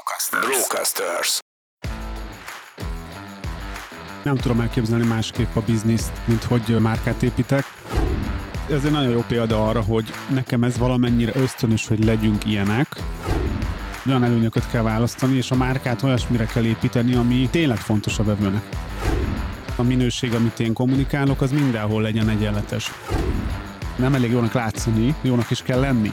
Brocasters. Brocasters. Nem tudom elképzelni másképp a bizniszt, mint hogy márkát építek. Ez egy nagyon jó példa arra, hogy nekem ez valamennyire ösztönös, hogy legyünk ilyenek. Olyan előnyöket kell választani, és a márkát olyasmire kell építeni, ami tényleg fontos a vevőnek. A minőség, amit én kommunikálok, az mindenhol legyen egyenletes. Nem elég jónak látszani, jónak is kell lenni.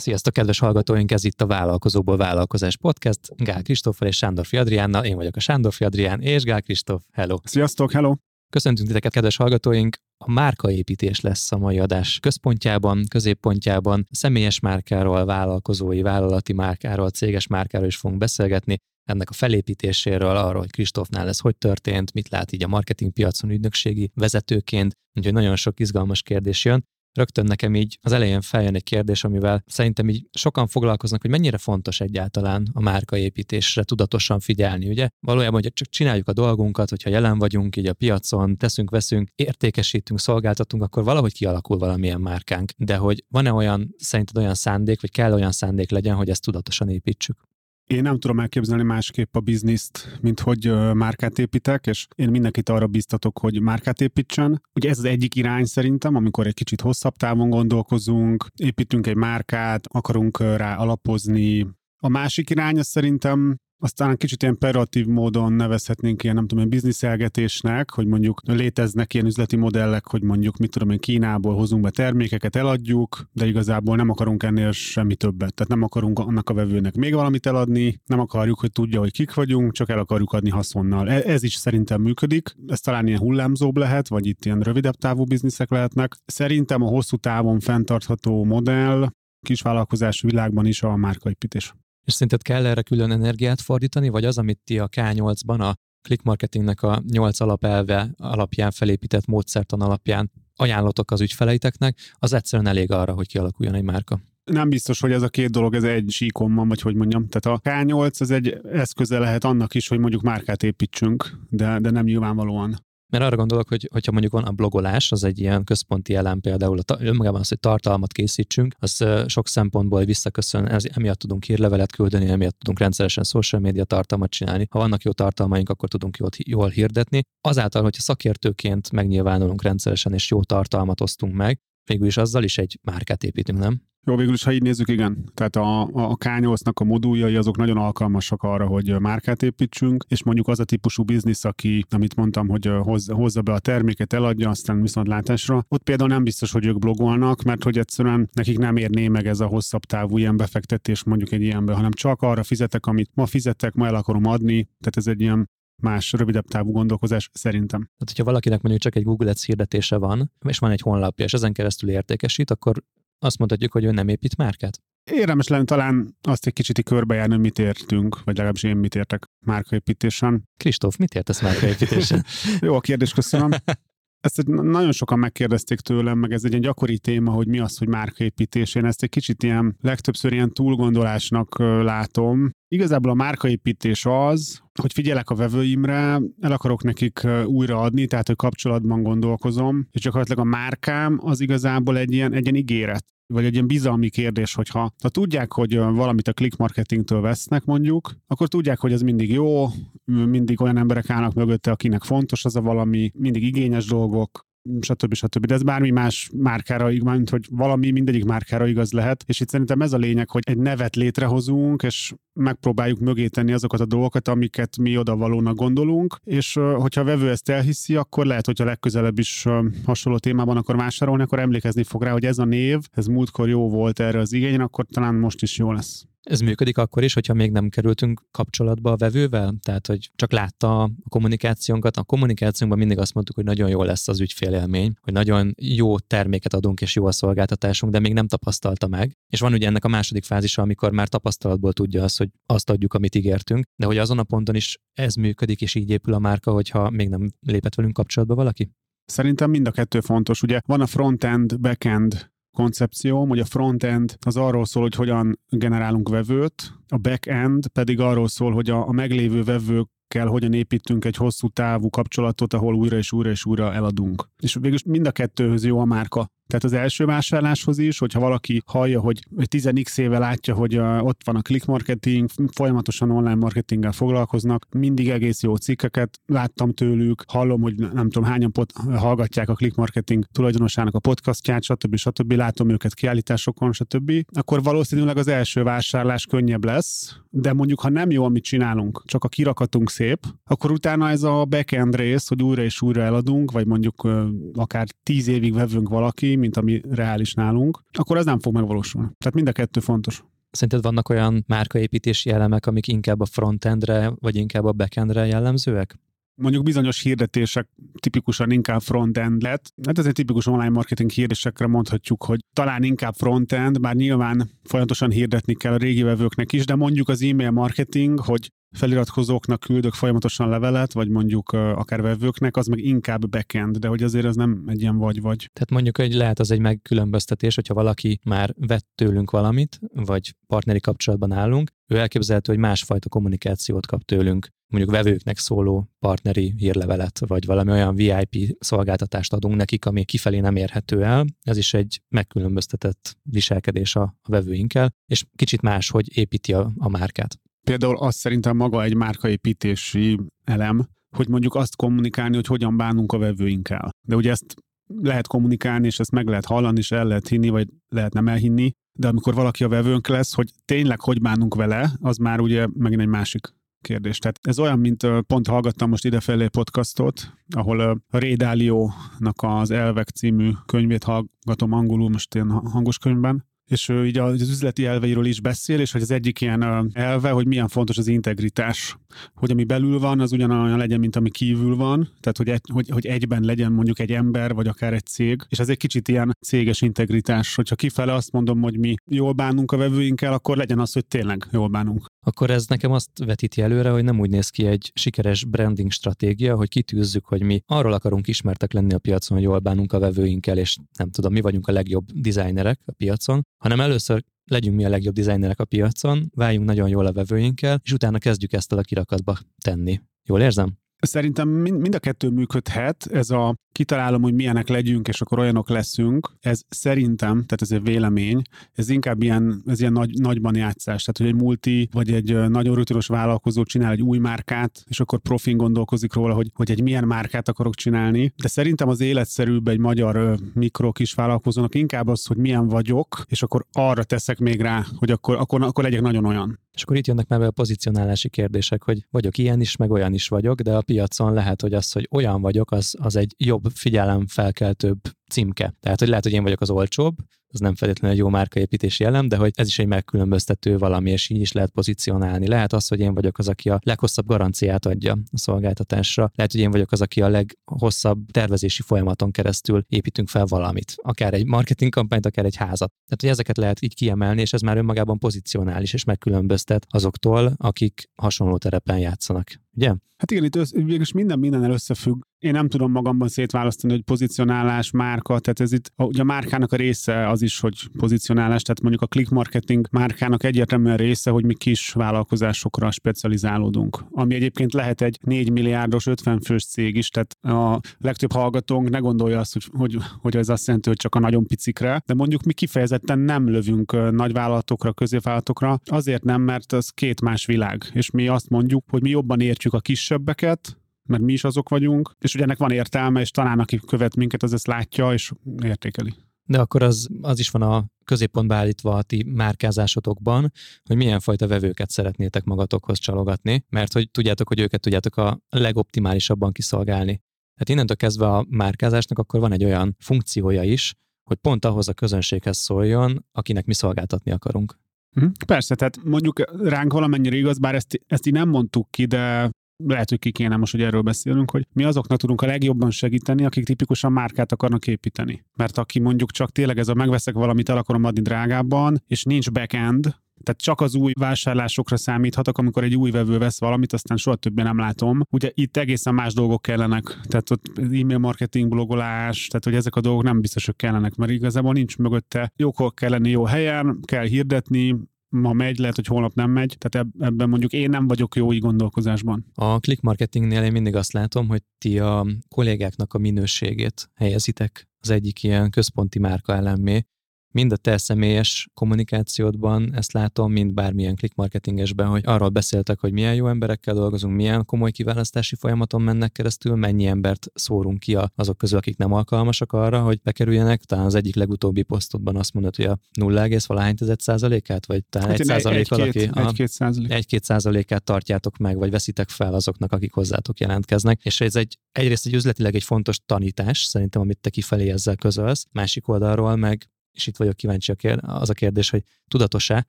Sziasztok, kedves hallgatóink! Ez itt a Vállalkozóból Vállalkozás Podcast. Gál Kristóffal és Sándor Adriánnal. Én vagyok a Sándor Adrián és Gál Kristóf. Hello! Sziasztok, hello! Köszöntünk titeket, kedves hallgatóink! A márkaépítés lesz a mai adás központjában, középpontjában. Személyes márkáról, vállalkozói, vállalati márkáról, céges márkáról is fogunk beszélgetni ennek a felépítéséről, arról, hogy Kristófnál ez hogy történt, mit lát így a marketingpiacon ügynökségi vezetőként, úgyhogy nagyon sok izgalmas kérdés jön rögtön nekem így az elején feljön egy kérdés, amivel szerintem így sokan foglalkoznak, hogy mennyire fontos egyáltalán a márkaépítésre tudatosan figyelni, ugye? Valójában, hogy csak csináljuk a dolgunkat, hogyha jelen vagyunk így a piacon, teszünk, veszünk, értékesítünk, szolgáltatunk, akkor valahogy kialakul valamilyen márkánk. De hogy van-e olyan, szerinted olyan szándék, vagy kell olyan szándék legyen, hogy ezt tudatosan építsük? Én nem tudom elképzelni másképp a bizniszt, mint hogy márkát építek, és én mindenkit arra biztatok, hogy márkát építsen. Ugye ez az egyik irány szerintem, amikor egy kicsit hosszabb távon gondolkozunk, építünk egy márkát, akarunk rá alapozni. A másik irány szerintem aztán kicsit ilyen operatív módon nevezhetnénk ilyen, nem tudom, ilyen bizniszelgetésnek, hogy mondjuk léteznek ilyen üzleti modellek, hogy mondjuk, mit tudom én, Kínából hozunk be termékeket, eladjuk, de igazából nem akarunk ennél semmi többet. Tehát nem akarunk annak a vevőnek még valamit eladni, nem akarjuk, hogy tudja, hogy kik vagyunk, csak el akarjuk adni haszonnal. E- ez is szerintem működik. Ez talán ilyen hullámzóbb lehet, vagy itt ilyen rövidebb távú bizniszek lehetnek. Szerintem a hosszú távon fenntartható modell kisvállalkozás világban is a márkaépítés. És szerinted kell erre külön energiát fordítani, vagy az, amit ti a K8-ban a click marketingnek a 8 alapelve alapján felépített módszertan alapján ajánlotok az ügyfeleiteknek, az egyszerűen elég arra, hogy kialakuljon egy márka nem biztos, hogy ez a két dolog ez egy síkon van, vagy hogy mondjam. Tehát a K8 ez egy eszköze lehet annak is, hogy mondjuk márkát építsünk, de, de nem nyilvánvalóan. Mert arra gondolok, hogy hogyha mondjuk van a blogolás, az egy ilyen központi elem például a, önmagában az, hogy tartalmat készítsünk, az sok szempontból visszaköszön, ez, emiatt tudunk hírlevelet küldeni, emiatt tudunk rendszeresen social media tartalmat csinálni. Ha vannak jó tartalmaink, akkor tudunk jól, jól hirdetni. Azáltal, hogyha szakértőként megnyilvánulunk rendszeresen és jó tartalmat osztunk meg, végül is azzal is egy márkát építünk, nem? Jó, végül is, ha így nézzük, igen. Tehát a, a K8-nak a moduljai azok nagyon alkalmasak arra, hogy márkát építsünk, és mondjuk az a típusú biznisz, aki, amit mondtam, hogy hozza, hozza be a terméket, eladja, aztán viszontlátásra, ott például nem biztos, hogy ők blogolnak, mert hogy egyszerűen nekik nem érné meg ez a hosszabb távú ilyen befektetés mondjuk egy ilyenbe, hanem csak arra fizetek, amit ma fizetek, ma el akarom adni, tehát ez egy ilyen más rövidebb távú gondolkozás szerintem. Tehát, hogyha valakinek mondjuk csak egy Google Ads hirdetése van, és van egy honlapja, és ezen keresztül értékesít, akkor azt mondhatjuk, hogy ő nem épít márkát? Érdemes lenne talán azt egy kicsit körbejárni, mit értünk, vagy legalábbis én mit értek márkaépítésen. Kristóf, mit értesz márkaépítésen? Jó a kérdés, köszönöm. Ezt nagyon sokan megkérdezték tőlem, meg ez egy ilyen gyakori téma, hogy mi az, hogy márkaépítés. Én ezt egy kicsit ilyen, legtöbbször ilyen túlgondolásnak látom. Igazából a márkaépítés az, hogy figyelek a vevőimre, el akarok nekik újra adni, tehát hogy kapcsolatban gondolkozom, és gyakorlatilag a márkám az igazából egy ilyen, egy ilyen ígéret vagy egy ilyen bizalmi kérdés, hogyha ha tudják, hogy valamit a click marketingtől vesznek mondjuk, akkor tudják, hogy ez mindig jó, mindig olyan emberek állnak mögötte, akinek fontos az a valami, mindig igényes dolgok, stb. stb. De ez bármi más márkára, mint hogy valami mindegyik márkára igaz lehet, és itt szerintem ez a lényeg, hogy egy nevet létrehozunk, és megpróbáljuk mögé tenni azokat a dolgokat, amiket mi odavalónak gondolunk, és hogyha a vevő ezt elhiszi, akkor lehet, hogy a legközelebb is hasonló témában akar vásárolni, akkor emlékezni fog rá, hogy ez a név, ez múltkor jó volt erre az igényre, akkor talán most is jó lesz. Ez működik akkor is, hogyha még nem kerültünk kapcsolatba a vevővel? Tehát, hogy csak látta a kommunikációnkat. A kommunikációnkban mindig azt mondtuk, hogy nagyon jó lesz az ügyfélélmény, hogy nagyon jó terméket adunk és jó a szolgáltatásunk, de még nem tapasztalta meg. És van ugye ennek a második fázisa, amikor már tapasztalatból tudja azt, hogy azt adjuk, amit ígértünk, de hogy azon a ponton is ez működik, és így épül a márka, hogyha még nem lépett velünk kapcsolatba valaki? Szerintem mind a kettő fontos. Ugye van a front-end, back-end koncepcióm, hogy a front-end az arról szól, hogy hogyan generálunk vevőt, a back-end pedig arról szól, hogy a, a meglévő vevők kell, hogyan építünk egy hosszú távú kapcsolatot, ahol újra és újra és újra eladunk. És végül mind a kettőhöz jó a márka. Tehát az első vásárláshoz is, hogyha valaki hallja, hogy 10x éve látja, hogy ott van a click marketing, folyamatosan online marketinggel foglalkoznak, mindig egész jó cikkeket láttam tőlük, hallom, hogy nem tudom hányan pot, hallgatják a click marketing tulajdonosának a podcastját, stb. stb. Látom őket kiállításokon, stb. Akkor valószínűleg az első vásárlás könnyebb lesz, de mondjuk, ha nem jó, amit csinálunk, csak a kirakatunk szép, akkor utána ez a backend rész, hogy újra és újra eladunk, vagy mondjuk akár tíz évig vevünk valaki, mint ami reális nálunk, akkor az nem fog megvalósulni. Tehát mind a kettő fontos. Szerinted vannak olyan márkaépítési elemek, amik inkább a frontendre, vagy inkább a backendre jellemzőek? Mondjuk bizonyos hirdetések tipikusan inkább frontend lett. Hát ez egy tipikus online marketing hirdetésekre mondhatjuk, hogy talán inkább frontend, bár nyilván folyamatosan hirdetni kell a régi vevőknek is, de mondjuk az e-mail marketing, hogy feliratkozóknak küldök folyamatosan levelet, vagy mondjuk akár vevőknek, az meg inkább backend, de hogy azért az nem egy ilyen vagy-vagy. Tehát mondjuk, hogy lehet az egy megkülönböztetés, hogyha valaki már vett tőlünk valamit, vagy partneri kapcsolatban állunk, ő elképzelhető, hogy másfajta kommunikációt kap tőlünk, mondjuk vevőknek szóló partneri hírlevelet, vagy valami olyan VIP szolgáltatást adunk nekik, ami kifelé nem érhető el. Ez is egy megkülönböztetett viselkedés a vevőinkkel, és kicsit más, hogy építi a, a márkát. Például azt szerintem maga egy márkaépítési elem, hogy mondjuk azt kommunikálni, hogy hogyan bánunk a vevőinkkel. De ugye ezt lehet kommunikálni, és ezt meg lehet hallani, és el lehet hinni, vagy lehet nem elhinni, de amikor valaki a vevőnk lesz, hogy tényleg hogy bánunk vele, az már ugye megint egy másik kérdés. Tehát ez olyan, mint pont hallgattam most idefelé podcastot, ahol a Ray Dalio-nak az Elvek című könyvét hallgatom angolul most ilyen hangos könyvben, és ő így az üzleti elveiről is beszél, és hogy az egyik ilyen elve, hogy milyen fontos az integritás. Hogy ami belül van, az ugyanolyan legyen, mint ami kívül van, tehát hogy, egy, hogy, hogy egyben legyen mondjuk egy ember, vagy akár egy cég, és ez egy kicsit ilyen céges integritás. Hogyha kifele azt mondom, hogy mi jól bánunk a vevőinkkel, akkor legyen az, hogy tényleg jól bánunk. Akkor ez nekem azt vetíti előre, hogy nem úgy néz ki egy sikeres branding stratégia, hogy kitűzzük, hogy mi arról akarunk ismertek lenni a piacon, hogy jól bánunk a vevőinkkel, és nem tudom, mi vagyunk a legjobb designerek a piacon, hanem először legyünk mi a legjobb designerek a piacon, váljunk nagyon jól a vevőinkkel, és utána kezdjük ezt a kirakatba tenni. Jól érzem? Szerintem mind a kettő működhet. Ez a kitalálom, hogy milyenek legyünk, és akkor olyanok leszünk. Ez szerintem, tehát ez egy vélemény, ez inkább ilyen, ez ilyen nagy, nagyban játszás. Tehát, hogy egy multi, vagy egy nagyon rutinos vállalkozó csinál egy új márkát, és akkor profin gondolkozik róla, hogy, hogy egy milyen márkát akarok csinálni. De szerintem az életszerűbb egy magyar mikro kis vállalkozónak inkább az, hogy milyen vagyok, és akkor arra teszek még rá, hogy akkor, akkor, akkor legyek nagyon olyan. És akkor itt jönnek már be a pozicionálási kérdések, hogy vagyok ilyen is, meg olyan is vagyok, de a piacon lehet, hogy az, hogy olyan vagyok, az, az egy jobb figyelemfelkeltőbb címke. Tehát, hogy lehet, hogy én vagyok az olcsóbb, az nem feltétlenül egy jó márkaépítési elem, de hogy ez is egy megkülönböztető valami, és így is lehet pozícionálni. Lehet az, hogy én vagyok az, aki a leghosszabb garanciát adja a szolgáltatásra. Lehet, hogy én vagyok az, aki a leghosszabb tervezési folyamaton keresztül építünk fel valamit. Akár egy marketing kampányt, akár egy házat. Tehát, hogy ezeket lehet így kiemelni, és ez már önmagában pozicionális, és megkülönböztet azoktól, akik hasonló terepen játszanak. Ugye? Hát igen, itt össz, minden mindennel összefügg. Én nem tudom magamban szétválasztani, hogy pozicionálás, márka, tehát ez itt, ugye a márkának a része az is, hogy pozicionálás, tehát mondjuk a click marketing márkának egyértelműen része, hogy mi kis vállalkozásokra specializálódunk. Ami egyébként lehet egy 4 milliárdos, 50 fős cég is, tehát a legtöbb hallgatónk ne gondolja azt, hogy, hogy, hogy ez azt jelenti, hogy csak a nagyon picikre, de mondjuk mi kifejezetten nem lövünk nagy vállalatokra, középvállalatokra, azért nem, mert az két más világ, és mi azt mondjuk, hogy mi jobban értjük a kisebbeket, mert mi is azok vagyunk, és ugye ennek van értelme, és talán aki követ minket, az ezt látja és értékeli. De akkor az, az is van a középpontba állítva a ti márkázásotokban, hogy milyen fajta vevőket szeretnétek magatokhoz csalogatni, mert hogy tudjátok, hogy őket tudjátok a legoptimálisabban kiszolgálni. Tehát innentől kezdve a márkázásnak akkor van egy olyan funkciója is, hogy pont ahhoz a közönséghez szóljon, akinek mi szolgáltatni akarunk. Mhm. Persze, tehát mondjuk ránk valamennyire igaz, bár ezt, ezt így nem mondtuk ki, de lehet, hogy ki kéne most, hogy erről beszélünk, hogy mi azoknak tudunk a legjobban segíteni, akik tipikusan márkát akarnak építeni. Mert aki mondjuk csak tényleg ez a megveszek valamit, el akarom adni drágábban, és nincs backend, tehát csak az új vásárlásokra számíthatok, amikor egy új vevő vesz valamit, aztán soha többé nem látom. Ugye itt egészen más dolgok kellenek, tehát ott e-mail marketing, blogolás, tehát hogy ezek a dolgok nem biztos, hogy kellenek, mert igazából nincs mögötte jókor kell lenni jó helyen, kell hirdetni, ma megy, lehet, hogy holnap nem megy, tehát ebben mondjuk én nem vagyok jó így gondolkozásban. A click marketingnél én mindig azt látom, hogy ti a kollégáknak a minőségét helyezitek az egyik ilyen központi márka elemmé, mind a te személyes kommunikációdban ezt látom, mind bármilyen click marketingesben, hogy arról beszéltek, hogy milyen jó emberekkel dolgozunk, milyen komoly kiválasztási folyamaton mennek keresztül, mennyi embert szórunk ki azok közül, akik nem alkalmasak arra, hogy bekerüljenek. Talán az egyik legutóbbi posztodban azt mondod, hogy a 0, valahány százalékát, vagy talán hát egy százalék valaki. Egy-két százalék. Egy-két százalékát tartjátok meg, vagy veszitek fel azoknak, akik hozzátok jelentkeznek. És ez egy, egyrészt egy üzletileg egy fontos tanítás, szerintem, amit te kifelé ezzel közölsz. Másik oldalról meg és itt vagyok kíváncsi a kér, az a kérdés, hogy tudatos-e,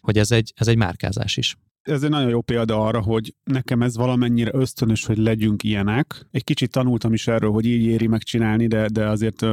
hogy ez egy, ez egy márkázás is. Ez egy nagyon jó példa arra, hogy nekem ez valamennyire ösztönös, hogy legyünk ilyenek. Egy kicsit tanultam is erről, hogy így éri megcsinálni, de, de azért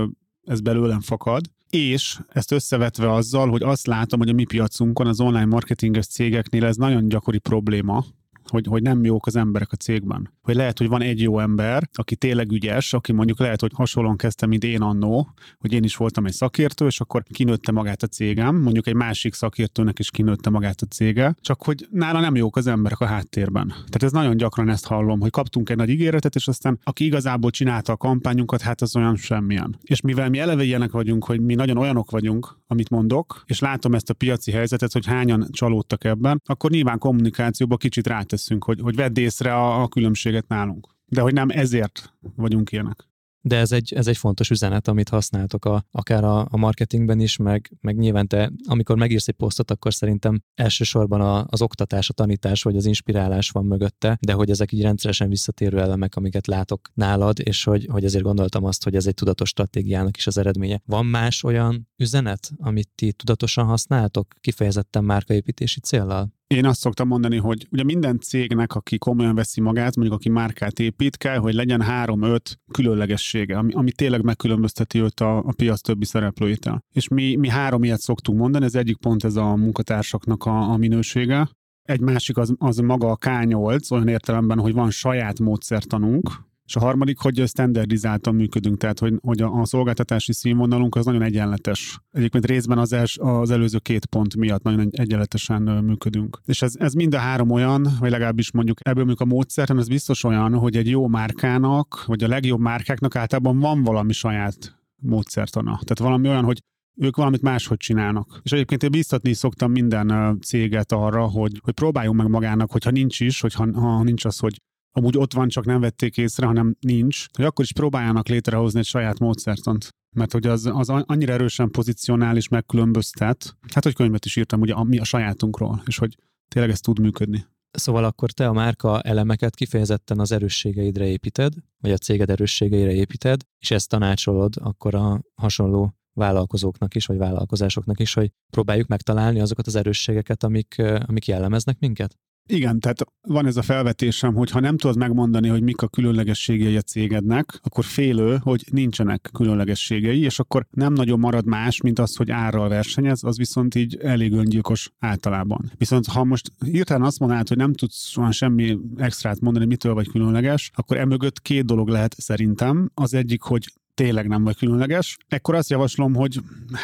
ez belőlem fakad. És ezt összevetve azzal, hogy azt látom, hogy a mi piacunkon, az online marketinges cégeknél ez nagyon gyakori probléma, hogy, hogy nem jók az emberek a cégben. Hogy lehet, hogy van egy jó ember, aki tényleg ügyes, aki mondjuk lehet, hogy hasonlóan kezdte, mint én annó, hogy én is voltam egy szakértő, és akkor kinőtte magát a cégem, mondjuk egy másik szakértőnek is kinőtte magát a cége, csak hogy nála nem jók az emberek a háttérben. Tehát ez nagyon gyakran ezt hallom, hogy kaptunk egy nagy ígéretet, és aztán aki igazából csinálta a kampányunkat, hát az olyan semmilyen. És mivel mi eleve ilyenek vagyunk, hogy mi nagyon olyanok vagyunk, amit mondok, és látom ezt a piaci helyzetet, hogy hányan csalódtak ebben, akkor nyilván kommunikációba kicsit rátesz teszünk, hogy, hogy vedd észre a, a különbséget nálunk. De hogy nem ezért vagyunk ilyenek. De ez egy, ez egy fontos üzenet, amit használtok a, akár a, a marketingben is, meg, meg nyilván te, amikor megírsz egy posztot, akkor szerintem elsősorban a, az oktatás, a tanítás vagy az inspirálás van mögötte, de hogy ezek így rendszeresen visszatérő elemek, amiket látok nálad, és hogy, hogy ezért gondoltam azt, hogy ez egy tudatos stratégiának is az eredménye. Van más olyan üzenet, amit ti tudatosan használtok, kifejezetten márkaépítési célral? Én azt szoktam mondani, hogy ugye minden cégnek, aki komolyan veszi magát, mondjuk aki márkát épít, kell, hogy legyen három-öt különlegessége, ami, ami tényleg megkülönbözteti őt a, a piac többi szereplőitől. És mi, mi három ilyet szoktunk mondani, ez egyik pont ez a munkatársaknak a, a minősége, egy másik az, az maga a K8, olyan értelemben, hogy van saját módszertanunk, és a harmadik, hogy standardizáltan működünk, tehát hogy, hogy a, a szolgáltatási színvonalunk az nagyon egyenletes. Egyébként részben az, els, az előző két pont miatt nagyon egyenletesen működünk. És ez, ez mind a három olyan, vagy legalábbis mondjuk ebből mondjuk a módszert, ez biztos olyan, hogy egy jó márkának, vagy a legjobb márkáknak általában van valami saját módszertana. Tehát valami olyan, hogy ők valamit máshogy csinálnak. És egyébként én biztatni szoktam minden céget arra, hogy, hogy próbáljunk meg magának, hogyha nincs is, hogyha ha nincs az, hogy amúgy ott van, csak nem vették észre, hanem nincs, hogy akkor is próbáljanak létrehozni egy saját módszertant. Mert hogy az, az annyira erősen pozícionál és megkülönböztet, hát hogy könyvet is írtam ugye a, a sajátunkról, és hogy tényleg ez tud működni. Szóval akkor te a márka elemeket kifejezetten az erősségeidre építed, vagy a céged erősségeire építed, és ezt tanácsolod akkor a hasonló vállalkozóknak is, vagy vállalkozásoknak is, hogy próbáljuk megtalálni azokat az erősségeket, amik, amik jellemeznek minket? Igen, tehát van ez a felvetésem, hogy ha nem tudod megmondani, hogy mik a különlegességei a cégednek, akkor félő, hogy nincsenek különlegességei, és akkor nem nagyon marad más, mint az, hogy árral versenyez, az viszont így elég öngyilkos általában. Viszont ha most hirtelen azt mondanád, hogy nem tudsz olyan semmi extrát mondani, mitől vagy különleges, akkor emögött két dolog lehet szerintem. Az egyik, hogy tényleg nem vagy különleges, ekkor azt javaslom, hogy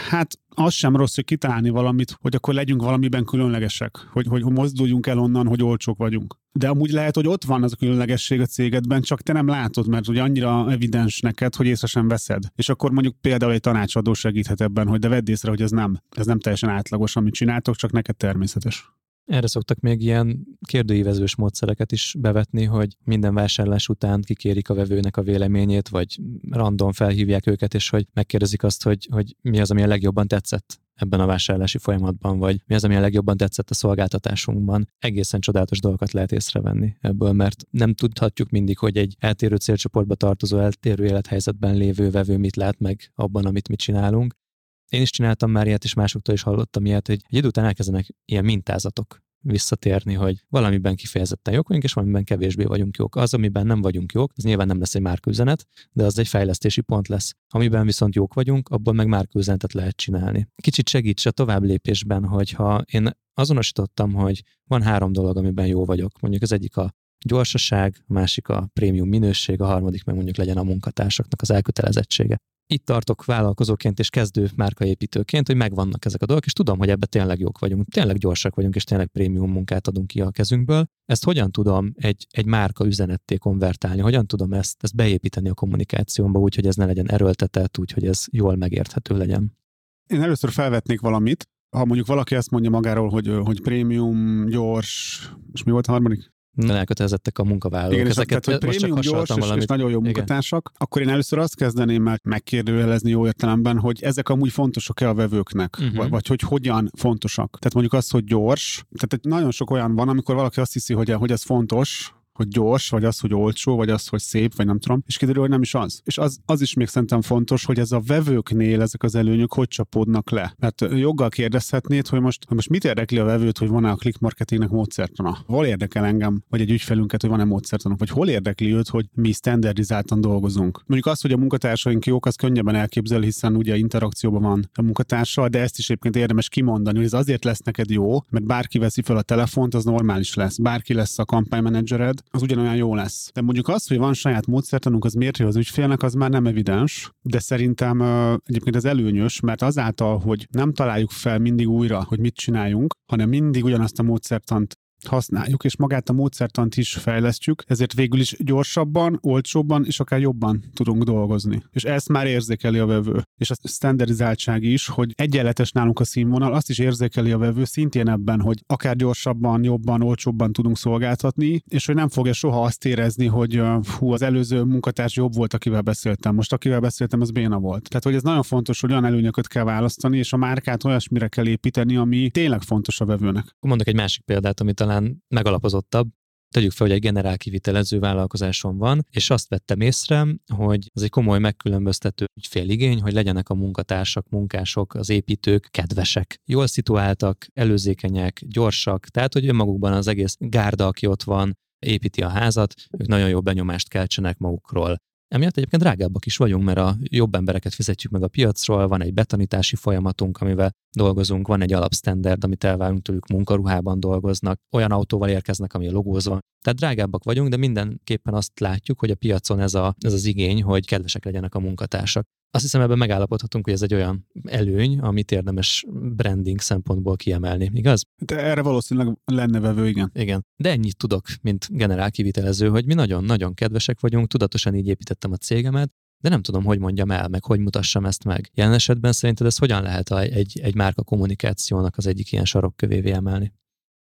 hát az sem rossz, hogy kitalálni valamit, hogy akkor legyünk valamiben különlegesek, hogy, hogy mozduljunk el onnan, hogy olcsók vagyunk. De amúgy lehet, hogy ott van az a különlegesség a cégedben, csak te nem látod, mert ugye annyira evidens neked, hogy észre sem veszed. És akkor mondjuk például egy tanácsadó segíthet ebben, hogy de vedd észre, hogy ez nem, ez nem teljesen átlagos, amit csináltok, csak neked természetes. Erre szoktak még ilyen kérdőívezős módszereket is bevetni, hogy minden vásárlás után kikérik a vevőnek a véleményét, vagy random felhívják őket, és hogy megkérdezik azt, hogy, hogy mi az, ami a legjobban tetszett ebben a vásárlási folyamatban, vagy mi az, ami a legjobban tetszett a szolgáltatásunkban. Egészen csodálatos dolgokat lehet észrevenni ebből, mert nem tudhatjuk mindig, hogy egy eltérő célcsoportba tartozó, eltérő élethelyzetben lévő vevő mit lát meg abban, amit mi csinálunk, Én is csináltam már ilyet, és másoktól is hallottam ilyet, hogy egy idő után elkezdenek ilyen mintázatok visszatérni, hogy valamiben kifejezetten jók vagyunk, és valamiben kevésbé vagyunk jók. Az, amiben nem vagyunk jók, az nyilván nem lesz egy márküzenet, de az egy fejlesztési pont lesz. Amiben viszont jók vagyunk, abból meg márküzenetet lehet csinálni. Kicsit segíts a tovább lépésben, hogyha én azonosítottam, hogy van három dolog, amiben jó vagyok. Mondjuk az egyik a gyorsaság, a másik a prémium minőség, a harmadik meg mondjuk legyen a munkatársaknak az elkötelezettsége itt tartok vállalkozóként és kezdő márkaépítőként, hogy megvannak ezek a dolgok, és tudom, hogy ebbe tényleg jók vagyunk, tényleg gyorsak vagyunk, és tényleg prémium munkát adunk ki a kezünkből. Ezt hogyan tudom egy, egy márka üzenetté konvertálni? Hogyan tudom ezt, ezt beépíteni a kommunikációmba úgy, hogy ez ne legyen erőltetett, úgy, hogy ez jól megérthető legyen? Én először felvetnék valamit. Ha mondjuk valaki azt mondja magáról, hogy, hogy prémium, gyors, és mi volt a harmadik? Nem elkötelezettek a munkavállalók. Igen, Ezeket, tehát, hogy prémium, gyors és, és nagyon jó munkatársak, Igen. akkor én először azt kezdeném meg megkérdőjelezni jó értelemben, hogy ezek amúgy fontosak-e a vevőknek, uh-huh. vagy, vagy hogy hogyan fontosak. Tehát mondjuk az, hogy gyors, tehát nagyon sok olyan van, amikor valaki azt hiszi, hogy, hogy ez fontos, hogy gyors, vagy az, hogy olcsó, vagy az, hogy szép, vagy nem tudom, és kiderül, hogy nem is az. És az, az is még szerintem fontos, hogy ez a vevőknél ezek az előnyök hogy csapódnak le. Mert joggal kérdezhetnéd, hogy most, most mit érdekli a vevőt, hogy van-e a click marketingnek módszertana? Hol érdekel engem, vagy egy ügyfelünket, hogy van-e módszertanok, vagy hol érdekli őt, hogy mi standardizáltan dolgozunk. Mondjuk az, hogy a munkatársaink jók, az könnyebben elképzel, hiszen ugye interakcióban van a munkatársal, de ezt is egyébként érdemes kimondani, hogy ez azért lesz neked jó, mert bárki veszi fel a telefont, az normális lesz. Bárki lesz a kampánymenedzsered, az ugyanolyan jó lesz. De mondjuk az, hogy van saját módszertanunk, az miért jó az ügyfélnek, az már nem evidens, de szerintem egyébként ez előnyös, mert azáltal, hogy nem találjuk fel mindig újra, hogy mit csináljunk, hanem mindig ugyanazt a módszertant használjuk, és magát a módszertant is fejlesztjük, ezért végül is gyorsabban, olcsóbban és akár jobban tudunk dolgozni. És ezt már érzékeli a vevő. És a standardizáltság is, hogy egyenletes nálunk a színvonal, azt is érzékeli a vevő szintén ebben, hogy akár gyorsabban, jobban, olcsóbban tudunk szolgáltatni, és hogy nem fogja soha azt érezni, hogy hú, az előző munkatárs jobb volt, akivel beszéltem. Most akivel beszéltem, az béna volt. Tehát, hogy ez nagyon fontos, hogy olyan előnyöket kell választani, és a márkát olyasmire kell építeni, ami tényleg fontos a vevőnek. Mondok egy másik példát, amit talán talán megalapozottabb. Tegyük fel, hogy egy generál kivitelező vállalkozásom van, és azt vettem észre, hogy ez egy komoly megkülönböztető ügyféligény, hogy legyenek a munkatársak, munkások, az építők kedvesek, jól szituáltak, előzékenyek, gyorsak, tehát hogy önmagukban az egész gárda, aki ott van, építi a házat, ők nagyon jó benyomást keltsenek magukról. Emiatt egyébként drágábbak is vagyunk, mert a jobb embereket fizetjük meg a piacról, van egy betanítási folyamatunk, amivel dolgozunk, van egy alapstandard, amit elvárunk tőlük, munkaruhában dolgoznak, olyan autóval érkeznek, ami logózva. Tehát drágábbak vagyunk, de mindenképpen azt látjuk, hogy a piacon ez, a, ez az igény, hogy kedvesek legyenek a munkatársak. Azt hiszem ebben megállapodhatunk, hogy ez egy olyan előny, amit érdemes branding szempontból kiemelni, igaz? De erre valószínűleg lenne vevő, igen. Igen. De ennyit tudok, mint generál kivitelező, hogy mi nagyon-nagyon kedvesek vagyunk, tudatosan így építettem a cégemet, de nem tudom, hogy mondjam el, meg hogy mutassam ezt meg. Jelen esetben szerinted ez hogyan lehet egy, egy márka kommunikációnak az egyik ilyen sarokkövévé emelni?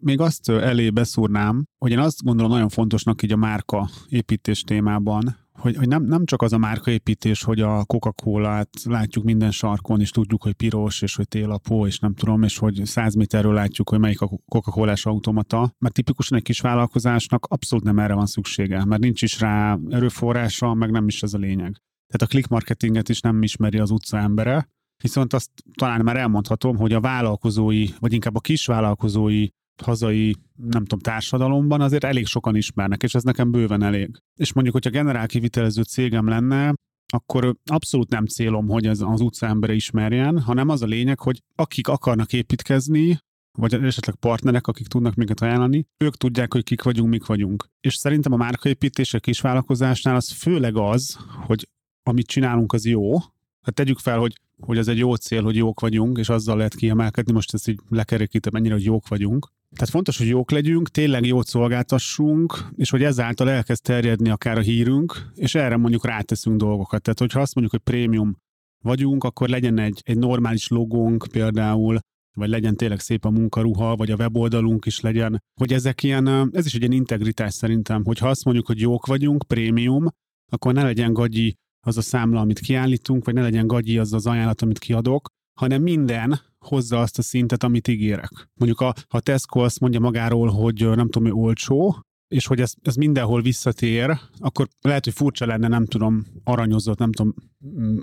Még azt elé beszúrnám, hogy én azt gondolom nagyon fontosnak így a márka építés témában, hogy, hogy nem, nem csak az a márkaépítés, hogy a Coca-Cola-t látjuk minden sarkon, és tudjuk, hogy piros, és hogy télapó, és nem tudom, és hogy 100 méterről látjuk, hogy melyik a Coca-Colás automata, mert tipikusan egy kis vállalkozásnak abszolút nem erre van szüksége, mert nincs is rá erőforrása, meg nem is ez a lényeg. Tehát a click marketinget is nem ismeri az utca embere, viszont azt talán már elmondhatom, hogy a vállalkozói, vagy inkább a kis vállalkozói hazai, nem tudom, társadalomban azért elég sokan ismernek, és ez nekem bőven elég. És mondjuk, hogyha generál kivitelező cégem lenne, akkor abszolút nem célom, hogy ez az utca embere ismerjen, hanem az a lényeg, hogy akik akarnak építkezni, vagy esetleg partnerek, akik tudnak minket ajánlani, ők tudják, hogy kik vagyunk, mik vagyunk. És szerintem a márkaépítés a kisvállalkozásnál az főleg az, hogy amit csinálunk, az jó. Hát tegyük fel, hogy hogy ez egy jó cél, hogy jók vagyunk, és azzal lehet kiemelkedni, most ezt így lekerekítem ennyire, hogy jók vagyunk. Tehát fontos, hogy jók legyünk, tényleg jót szolgáltassunk, és hogy ezáltal elkezd terjedni akár a hírünk, és erre mondjuk ráteszünk dolgokat. Tehát, hogyha azt mondjuk, hogy prémium vagyunk, akkor legyen egy, egy normális logónk például, vagy legyen tényleg szép a munkaruha, vagy a weboldalunk is legyen, hogy ezek ilyen, ez is egy ilyen integritás szerintem, hogy ha azt mondjuk, hogy jók vagyunk, prémium, akkor ne legyen gagyi az a számla, amit kiállítunk, vagy ne legyen gagyi az az ajánlat, amit kiadok, hanem minden hozza azt a szintet, amit ígérek. Mondjuk a, ha Tesco azt mondja magáról, hogy nem tudom, hogy olcsó, és hogy ez, ez mindenhol visszatér, akkor lehet, hogy furcsa lenne, nem tudom, aranyozott, nem tudom,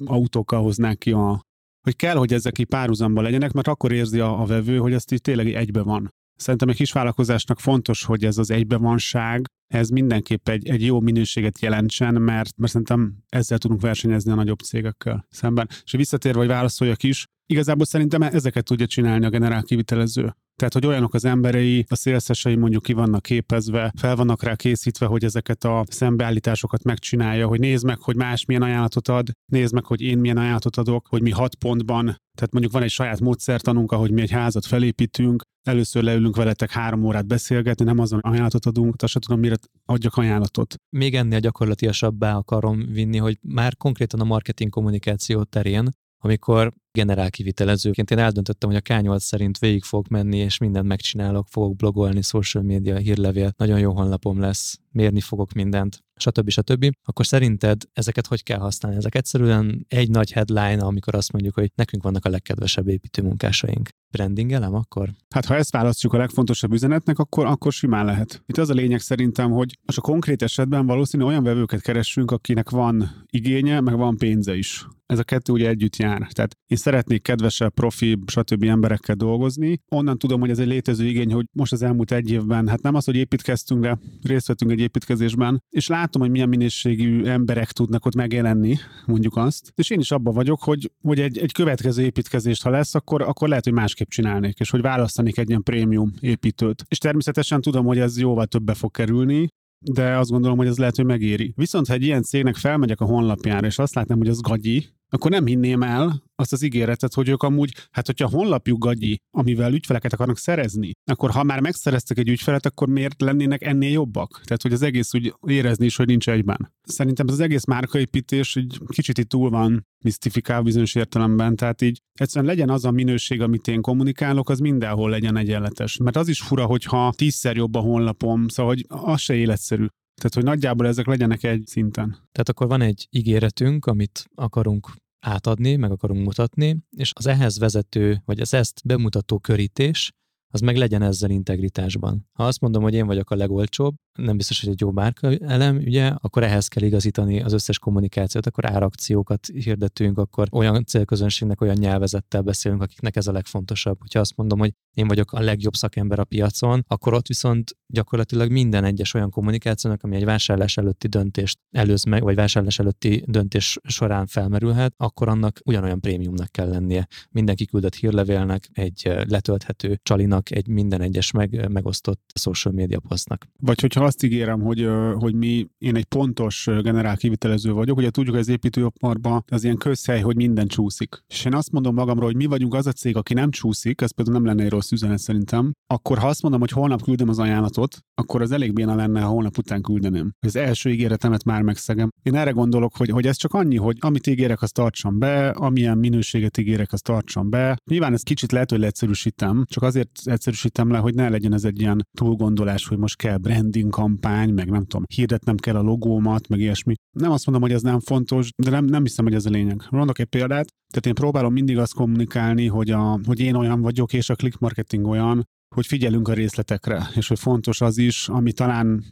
autókkal hoznák ki a, hogy kell, hogy ezek így párhuzamban legyenek, mert akkor érzi a, a vevő, hogy így tényleg egybe van. Szerintem egy kisvállalkozásnak fontos, hogy ez az egybevanság, ez mindenképp egy, egy jó minőséget jelentsen, mert, mert szerintem ezzel tudunk versenyezni a nagyobb cégekkel szemben. És visszatérve, hogy válaszoljak is, igazából szerintem ezeket tudja csinálni a generál kivitelező. Tehát, hogy olyanok az emberei, a szélszesei mondjuk ki vannak képezve, fel vannak rá készítve, hogy ezeket a szembeállításokat megcsinálja, hogy nézd meg, hogy más milyen ajánlatot ad, nézd meg, hogy én milyen ajánlatot adok, hogy mi hat pontban, tehát mondjuk van egy saját módszertanunk, ahogy mi egy házat felépítünk, először leülünk veletek három órát beszélgetni, nem azon ajánlatot adunk, azt sem tudom, mire adjak ajánlatot. Még ennél gyakorlatilasabbá akarom vinni, hogy már konkrétan a marketing kommunikáció terén amikor generál kivitelezőként. Én eldöntöttem, hogy a K8 szerint végig fogok menni, és mindent megcsinálok, fogok blogolni, social media, hírlevél, nagyon jó honlapom lesz, mérni fogok mindent, stb. stb. Akkor szerinted ezeket hogy kell használni? Ezek egyszerűen egy nagy headline, amikor azt mondjuk, hogy nekünk vannak a legkedvesebb építőmunkásaink. Brandingelem akkor? Hát ha ezt választjuk a legfontosabb üzenetnek, akkor, akkor simán lehet. Itt az a lényeg szerintem, hogy most a konkrét esetben valószínű olyan vevőket keressünk, akinek van igénye, meg van pénze is ez a kettő ugye együtt jár. Tehát én szeretnék kedvesebb, profi, stb. emberekkel dolgozni. Onnan tudom, hogy ez egy létező igény, hogy most az elmúlt egy évben, hát nem az, hogy építkeztünk, de részt vettünk egy építkezésben, és látom, hogy milyen minőségű emberek tudnak ott megjelenni, mondjuk azt. És én is abban vagyok, hogy, hogy egy, egy következő építkezést, ha lesz, akkor, akkor lehet, hogy másképp csinálnék, és hogy választanék egy ilyen prémium építőt. És természetesen tudom, hogy ez jóval többe fog kerülni, de azt gondolom, hogy ez lehet, hogy megéri. Viszont ha egy ilyen cégnek felmegyek a honlapjára, és azt látom, hogy az gagyi, akkor nem hinném el azt az ígéretet, hogy ők amúgy, hát hogyha a honlapjuk gagyi, amivel ügyfeleket akarnak szerezni, akkor ha már megszereztek egy ügyfelet, akkor miért lennének ennél jobbak? Tehát, hogy az egész úgy érezni is, hogy nincs egyben. Szerintem ez az egész márkaépítés egy kicsit itt túl van misztifikál bizonyos értelemben, tehát így egyszerűen legyen az a minőség, amit én kommunikálok, az mindenhol legyen egyenletes. Mert az is fura, hogyha tízszer jobb a honlapom, szóval hogy az se életszerű. Tehát, hogy nagyjából ezek legyenek egy szinten. Tehát akkor van egy ígéretünk, amit akarunk átadni, meg akarunk mutatni, és az ehhez vezető, vagy az ezt bemutató körítés, az meg legyen ezzel integritásban. Ha azt mondom, hogy én vagyok a legolcsóbb, nem biztos, hogy egy jó márka elem, ugye, akkor ehhez kell igazítani az összes kommunikációt, akkor árakciókat hirdetünk, akkor olyan célközönségnek olyan nyelvezettel beszélünk, akiknek ez a legfontosabb. Hogyha azt mondom, hogy én vagyok a legjobb szakember a piacon, akkor ott viszont gyakorlatilag minden egyes olyan kommunikációnak, ami egy vásárlás előtti döntést előz meg, vagy vásárlás előtti döntés során felmerülhet, akkor annak ugyanolyan prémiumnak kell lennie. Mindenki küldött hírlevélnek, egy letölthető csalinak, egy minden egyes meg, megosztott social media posztnak. Vagy hogyha azt ígérem, hogy, hogy mi, én egy pontos generál kivitelező vagyok, ugye tudjuk, hogy az építőiparban az ilyen közhely, hogy minden csúszik. És én azt mondom magamról, hogy mi vagyunk az a cég, aki nem csúszik, ez például nem lenne egy rossz üzenet szerintem, akkor ha azt mondom, hogy holnap küldöm az ajánlatot, akkor az elég béna lenne, ha holnap után küldeném. Az első ígéretemet már megszegem. Én erre gondolok, hogy, hogy ez csak annyi, hogy amit ígérek, azt tartsam be, amilyen minőséget ígérek, azt tartsam be. Nyilván ez kicsit lehet, hogy leegyszerűsítem, csak azért egyszerűsítem le, hogy ne legyen ez egy ilyen túlgondolás, hogy most kell branding kampány, meg nem tudom, hirdetnem kell a logómat, meg ilyesmi. Nem azt mondom, hogy ez nem fontos, de nem, nem hiszem, hogy ez a lényeg. Mondok egy példát, tehát én próbálom mindig azt kommunikálni, hogy, a, hogy én olyan vagyok, és a click marketing olyan, hogy figyelünk a részletekre, és hogy fontos az is, ami talán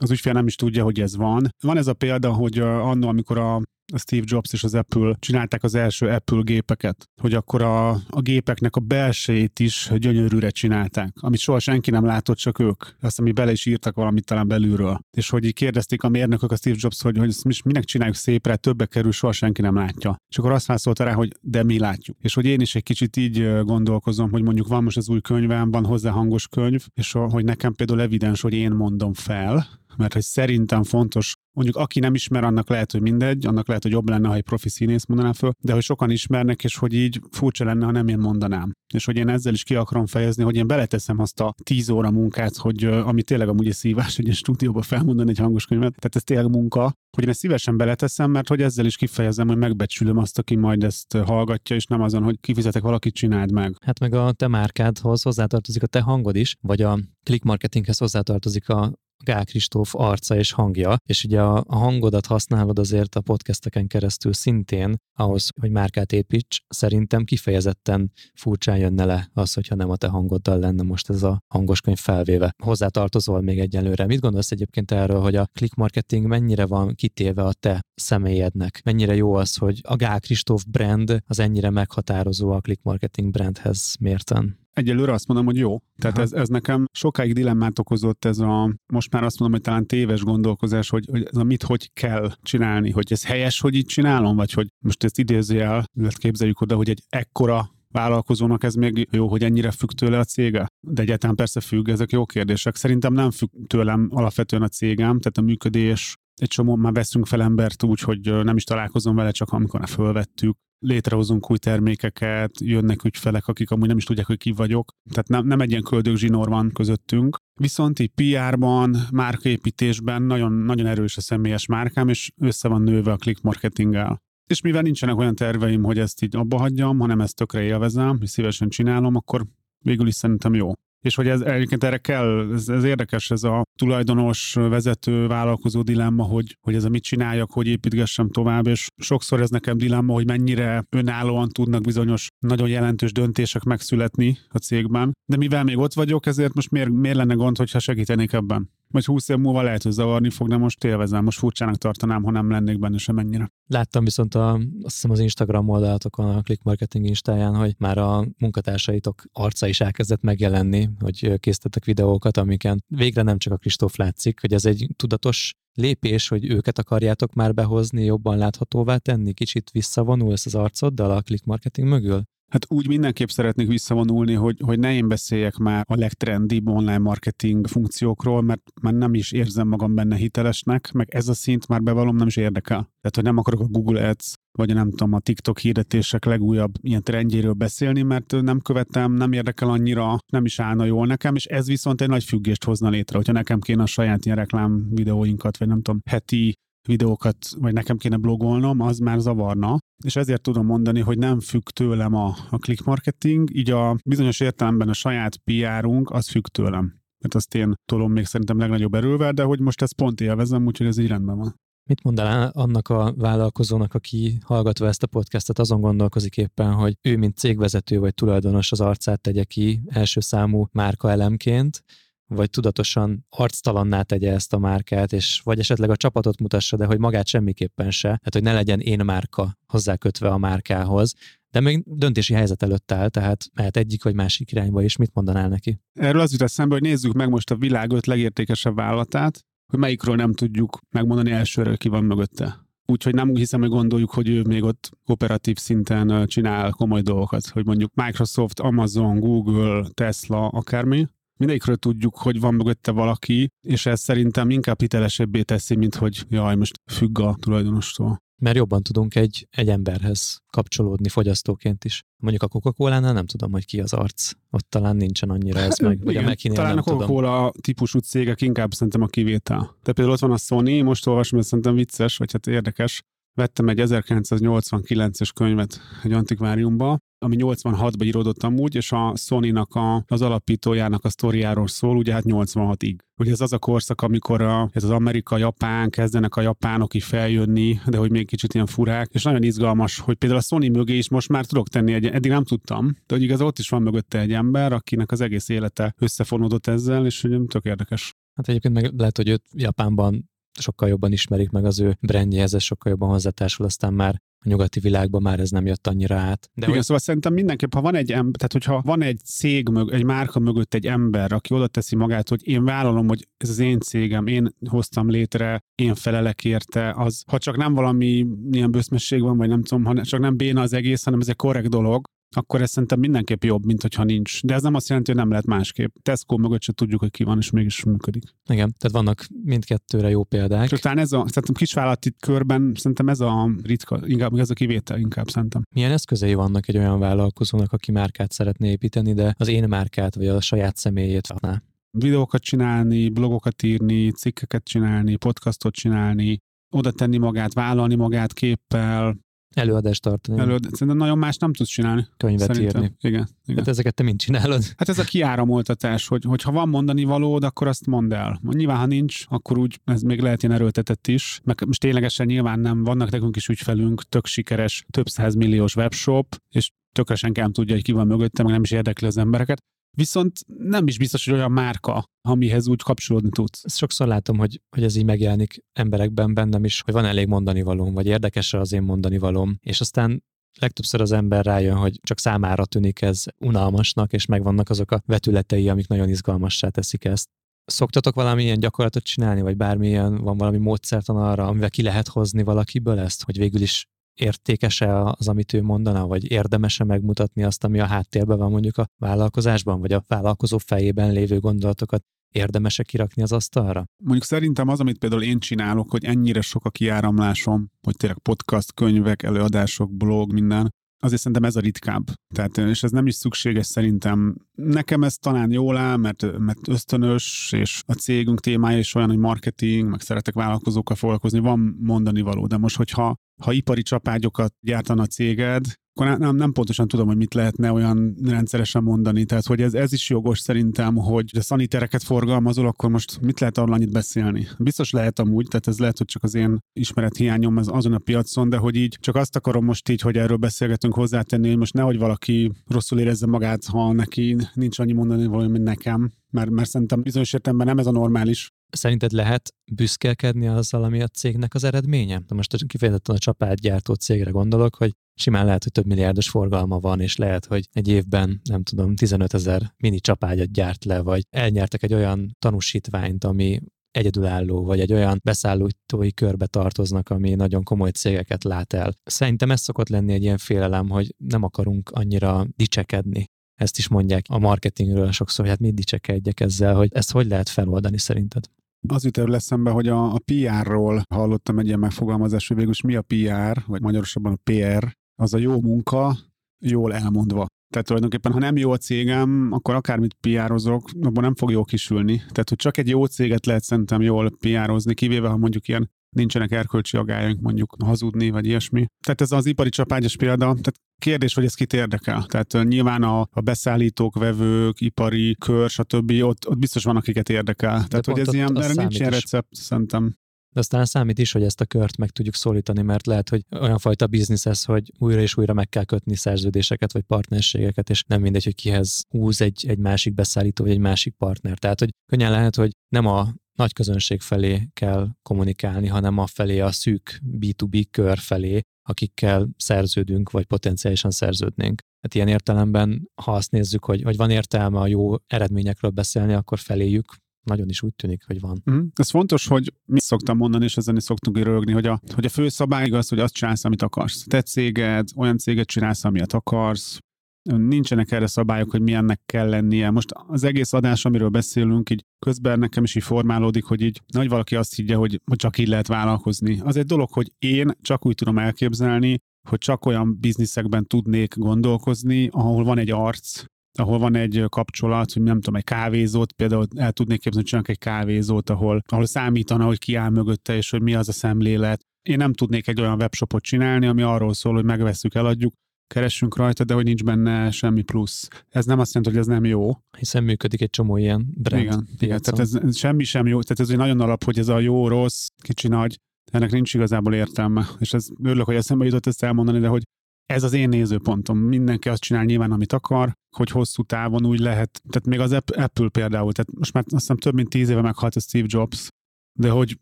az ügyfél nem is tudja, hogy ez van. Van ez a példa, hogy annó, amikor a Steve Jobs és az Apple csinálták az első Apple gépeket, hogy akkor a, a gépeknek a belsejét is gyönyörűre csinálták, amit soha senki nem látott, csak ők. Azt, ami bele is írtak valamit talán belülről. És hogy így kérdezték a mérnökök a Steve Jobs, hogy, hogy ezt minek csináljuk szépre, többe kerül, soha senki nem látja. És akkor azt válaszolta rá, hogy de mi látjuk. És hogy én is egy kicsit így gondolkozom, hogy mondjuk van most az új könyvem, van hozzá hangos könyv, és hogy nekem például evidens, hogy én mondom fel, mert hogy szerintem fontos mondjuk aki nem ismer, annak lehet, hogy mindegy, annak lehet, hogy jobb lenne, ha egy profi színész mondaná föl, de hogy sokan ismernek, és hogy így furcsa lenne, ha nem én mondanám. És hogy én ezzel is ki akarom fejezni, hogy én beleteszem azt a tíz óra munkát, hogy ami tényleg amúgy egy szívás, hogy egy stúdióba felmondani egy hangos könyvet, tehát ez tényleg munka, hogy én ezt szívesen beleteszem, mert hogy ezzel is kifejezem, hogy megbecsülöm azt, aki majd ezt hallgatja, és nem azon, hogy kifizetek valakit, csináld meg. Hát meg a te márkádhoz hozzátartozik a te hangod is, vagy a click marketinghez hozzátartozik a Gál Kristóf arca és hangja, és ugye a, a hangodat használod azért a podcasteken keresztül szintén ahhoz, hogy márkát építs, szerintem kifejezetten furcsán jönne le az, hogyha nem a te hangoddal lenne most ez a hangoskönyv felvéve. Hozzá tartozol még egyelőre. Mit gondolsz egyébként erről, hogy a click marketing mennyire van kitéve a te személyednek? Mennyire jó az, hogy a Gál Kristóf brand az ennyire meghatározó a click marketing brandhez mérten? Egyelőre azt mondom, hogy jó. Tehát ez, ez nekem sokáig dilemmát okozott ez a, most már azt mondom, hogy talán téves gondolkozás, hogy, hogy ez a mit hogy kell csinálni, hogy ez helyes, hogy így csinálom, vagy hogy most ezt idézőjel, képzeljük oda, hogy egy ekkora vállalkozónak ez még jó, hogy ennyire függ tőle a cége? De egyáltalán persze függ, ezek jó kérdések. Szerintem nem függ tőlem alapvetően a cégem, tehát a működés, egy csomó már veszünk fel embert úgy, hogy nem is találkozom vele, csak amikor fölvettük. Létrehozunk új termékeket, jönnek ügyfelek, akik amúgy nem is tudják, hogy ki vagyok. Tehát nem, nem egy ilyen köldögzsinór van közöttünk. Viszont így PR-ban, márkaépítésben nagyon, nagyon erős a személyes márkám, és össze van nőve a click marketinggel. És mivel nincsenek olyan terveim, hogy ezt így abba hagyjam, hanem ezt tökre élvezem, és szívesen csinálom, akkor végül is szerintem jó. És hogy ez egyébként erre kell, ez, ez érdekes, ez a tulajdonos, vezető, vállalkozó dilemma, hogy, hogy ez a mit csináljak, hogy építgessem tovább, és sokszor ez nekem dilemma, hogy mennyire önállóan tudnak bizonyos nagyon jelentős döntések megszületni a cégben. De mivel még ott vagyok, ezért most miért, miért lenne gond, hogyha segítenék ebben? Vagy 20 év múlva lehet, hogy zavarni fog, de most élvezem, most furcsának tartanám, ha nem lennék benne sem ennyire. Láttam viszont a, azt hiszem az Instagram oldalatokon, a Click Marketing Instáján, hogy már a munkatársaitok arca is elkezdett megjelenni, hogy készítettek videókat, amiken végre nem csak a Kristóf látszik, hogy ez egy tudatos lépés, hogy őket akarjátok már behozni, jobban láthatóvá tenni, kicsit visszavonulsz az arcoddal a click marketing mögül? Hát úgy mindenképp szeretnék visszavonulni, hogy, hogy ne én beszéljek már a legtrendibb online marketing funkciókról, mert már nem is érzem magam benne hitelesnek, meg ez a szint már bevallom nem is érdekel. Tehát, hogy nem akarok a Google Ads vagy nem tudom, a TikTok hirdetések legújabb ilyen trendjéről beszélni, mert nem követem, nem érdekel annyira, nem is állna jól nekem, és ez viszont egy nagy függést hozna létre, hogyha nekem kéne a saját ilyen reklám videóinkat, vagy nem tudom, heti videókat, vagy nekem kéne blogolnom, az már zavarna. És ezért tudom mondani, hogy nem függ tőlem a, a click marketing, így a bizonyos értelemben a saját PR-unk, az függ tőlem. Mert azt én tolom még szerintem legnagyobb erővel, de hogy most ezt pont élvezem, úgyhogy ez így rendben van. Mit mondanál annak a vállalkozónak, aki hallgatva ezt a podcastet azon gondolkozik éppen, hogy ő, mint cégvezető vagy tulajdonos az arcát tegye ki első számú márka elemként, vagy tudatosan arctalanná tegye ezt a márkát, és vagy esetleg a csapatot mutassa, de hogy magát semmiképpen se, tehát hogy ne legyen én márka hozzákötve a márkához, de még döntési helyzet előtt áll, tehát mehet egyik vagy másik irányba, és mit mondanál neki? Erről az jut eszembe, hogy nézzük meg most a világ öt legértékesebb vállalatát, hogy melyikről nem tudjuk megmondani elsőre, ki van mögötte. Úgyhogy nem hiszem, hogy gondoljuk, hogy ő még ott operatív szinten csinál komoly dolgokat, hogy mondjuk Microsoft, Amazon, Google, Tesla, akármi, mindegyikről tudjuk, hogy van mögötte valaki, és ez szerintem inkább hitelesebbé teszi, mint hogy jaj, most függ a tulajdonostól. Mert jobban tudunk egy, egy emberhez kapcsolódni fogyasztóként is. Mondjuk a Coca-Cola-nál nem tudom, hogy ki az arc. Ott talán nincsen annyira ez meg. Vagy Igen, a talán a Coca-Cola típusú cégek inkább szerintem a kivétel. De például ott van a Sony, most olvasom, ez szerintem vicces, vagy hát érdekes. Vettem egy 1989-es könyvet egy antikváriumba, ami 86-ban íródott amúgy, és a Sony-nak a, az alapítójának a sztoriáról szól, ugye hát 86-ig. Ugye ez az a korszak, amikor a, ez az Amerika-Japán, kezdenek a japánok is feljönni, de hogy még kicsit ilyen furák, és nagyon izgalmas, hogy például a Sony mögé is most már tudok tenni egy, eddig nem tudtam, de hogy igaz ott is van mögötte egy ember, akinek az egész élete összefonódott ezzel, és hogy tök érdekes. Hát egyébként meg lehet, hogy őt Japánban sokkal jobban ismerik meg az ő brandjéhez, ez sokkal jobban hozzátársul, aztán már a nyugati világban már ez nem jött annyira át. De Igen, hogy... szóval szerintem mindenképp, ha van egy ember, tehát hogyha van egy cég, mög, egy márka mögött egy ember, aki oda teszi magát, hogy én vállalom, hogy ez az én cégem, én hoztam létre, én felelek érte, az, ha csak nem valami ilyen bőszmesség van, vagy nem tudom, ha csak nem béna az egész, hanem ez egy korrekt dolog, akkor ez szerintem mindenképp jobb, mint hogyha nincs. De ez nem azt jelenti, hogy nem lehet másképp. Tesco mögött se tudjuk, hogy ki van, és mégis működik. Igen, tehát vannak mindkettőre jó példák. És ez a, a kisvállalati körben szerintem ez a ritka, inkább ez a kivétel inkább szerintem. Milyen eszközei vannak egy olyan vállalkozónak, aki márkát szeretné építeni, de az én márkát, vagy a saját személyét vanná? Videókat csinálni, blogokat írni, cikkeket csinálni, podcastot csinálni, oda tenni magát, vállalni magát képpel, Előadást tartani. Előad... Szerintem nagyon más nem tudsz csinálni. Könyvet Szerintem. írni. Igen, igen. Hát ezeket te mind csinálod? Hát ez a kiáramoltatás, hogy, hogy ha van mondani valód, akkor azt mondd el. Nyilván, ha nincs, akkor úgy ez még lehet ilyen erőltetett is. Meg most ténylegesen nyilván nem, vannak nekünk is ügyfelünk, tök sikeres, több milliós webshop, és tökéletesen nem tudja, hogy ki van mögötte, meg nem is érdekli az embereket. Viszont nem is biztos, hogy olyan márka, amihez úgy kapcsolódni tudsz. Ezt sokszor látom, hogy, hogy ez így megjelenik emberekben, bennem is, hogy van elég mondani valóm, vagy érdekes az én mondani valóm, és aztán legtöbbször az ember rájön, hogy csak számára tűnik ez unalmasnak, és megvannak azok a vetületei, amik nagyon izgalmassá teszik ezt. Szoktatok valamilyen gyakorlatot csinálni, vagy bármilyen, van valami módszertan arra, amivel ki lehet hozni valakiből ezt, hogy végül is értékese az, amit ő mondana, vagy érdemese megmutatni azt, ami a háttérben van mondjuk a vállalkozásban, vagy a vállalkozó fejében lévő gondolatokat érdemese kirakni az asztalra? Mondjuk szerintem az, amit például én csinálok, hogy ennyire sok a kiáramlásom, hogy tényleg podcast, könyvek, előadások, blog, minden, azért szerintem ez a ritkább. Tehát, és ez nem is szükséges szerintem. Nekem ez talán jól áll, mert, mert ösztönös, és a cégünk témája is olyan, hogy marketing, meg szeretek vállalkozókkal foglalkozni, van mondani való, de most, hogyha ha ipari csapágyokat gyártana a céged, akkor nem, nem pontosan tudom, hogy mit lehetne olyan rendszeresen mondani. Tehát, hogy ez, ez is jogos szerintem, hogy a szanitereket forgalmazol, akkor most mit lehet arról annyit beszélni? Biztos lehet amúgy, tehát ez lehet, hogy csak az én ismerethiányom az azon a piacon, de hogy így csak azt akarom most így, hogy erről beszélgetünk hozzátenni, hogy most nehogy valaki rosszul érezze magát, ha neki nincs annyi mondani valami, mint nekem, mert, mert szerintem bizonyos értelemben nem ez a normális. Szerinted lehet büszkélkedni azzal, ami a cégnek az eredménye? De most kifejezetten a csapátgyártó cégre gondolok, hogy simán lehet, hogy több milliárdos forgalma van, és lehet, hogy egy évben, nem tudom, 15 ezer mini csapágyat gyárt le, vagy elnyertek egy olyan tanúsítványt, ami egyedülálló, vagy egy olyan beszállítói körbe tartoznak, ami nagyon komoly cégeket lát el. Szerintem ez szokott lenni egy ilyen félelem, hogy nem akarunk annyira dicsekedni. Ezt is mondják a marketingről sokszor, hogy hát mit dicsekedjek ezzel, hogy ezt hogy lehet feloldani szerinted? Az jut erről eszembe, hogy a, a PR-ról hallottam egy ilyen megfogalmazást, hogy végülis mi a PR, vagy magyarosabban a PR, az a jó munka, jól elmondva. Tehát tulajdonképpen, ha nem jó a cégem, akkor akármit PR-ozok, abban nem fog jó kisülni. Tehát, hogy csak egy jó céget lehet szerintem jól PR-ozni, kivéve, ha mondjuk ilyen nincsenek erkölcsi agályaink mondjuk hazudni, vagy ilyesmi. Tehát ez az ipari csapágyas példa, tehát kérdés, hogy ez kit érdekel. Tehát nyilván a, a beszállítók, vevők, ipari kör, stb. Ott, ott biztos van, akiket érdekel. De Tehát, hogy ez ilyen, erre nincs ilyen recept, szerintem. De aztán számít is, hogy ezt a kört meg tudjuk szólítani, mert lehet, hogy olyan fajta biznisz ez, hogy újra és újra meg kell kötni szerződéseket vagy partnerségeket, és nem mindegy, hogy kihez húz egy, egy másik beszállító vagy egy másik partner. Tehát, hogy könnyen lehet, hogy nem a nagy közönség felé kell kommunikálni, hanem a felé a szűk B2B kör felé, akikkel szerződünk, vagy potenciálisan szerződnénk. Hát ilyen értelemben, ha azt nézzük, hogy, hogy van értelme a jó eredményekről beszélni, akkor feléjük nagyon is úgy tűnik, hogy van. Mm. Ez fontos, hogy mi szoktam mondani, és ezen is szoktunk rögni, hogy a, hogy a fő szabály az, hogy azt csinálsz, amit akarsz. Te céged, olyan céget csinálsz, amilyet akarsz, nincsenek erre szabályok, hogy milyennek kell lennie. Most az egész adás, amiről beszélünk, így közben nekem is így formálódik, hogy így nagy valaki azt higgye, hogy, csak így lehet vállalkozni. Az egy dolog, hogy én csak úgy tudom elképzelni, hogy csak olyan bizniszekben tudnék gondolkozni, ahol van egy arc, ahol van egy kapcsolat, hogy nem tudom, egy kávézót, például el tudnék képzelni, hogy egy kávézót, ahol, ahol számítana, hogy ki áll mögötte, és hogy mi az a szemlélet. Én nem tudnék egy olyan webshopot csinálni, ami arról szól, hogy megveszük, eladjuk, keressünk rajta, de hogy nincs benne semmi plusz. Ez nem azt jelenti, hogy ez nem jó. Hiszen működik egy csomó ilyen brand Igen, igen tehát ez, ez, semmi sem jó. Tehát ez egy nagyon alap, hogy ez a jó, rossz, kicsi, nagy, ennek nincs igazából értelme. És ez örülök, hogy eszembe jutott ezt elmondani, de hogy ez az én nézőpontom. Mindenki azt csinál nyilván, amit akar, hogy hosszú távon úgy lehet. Tehát még az Apple például, tehát most már azt hiszem több mint tíz éve meghalt a Steve Jobs, de hogy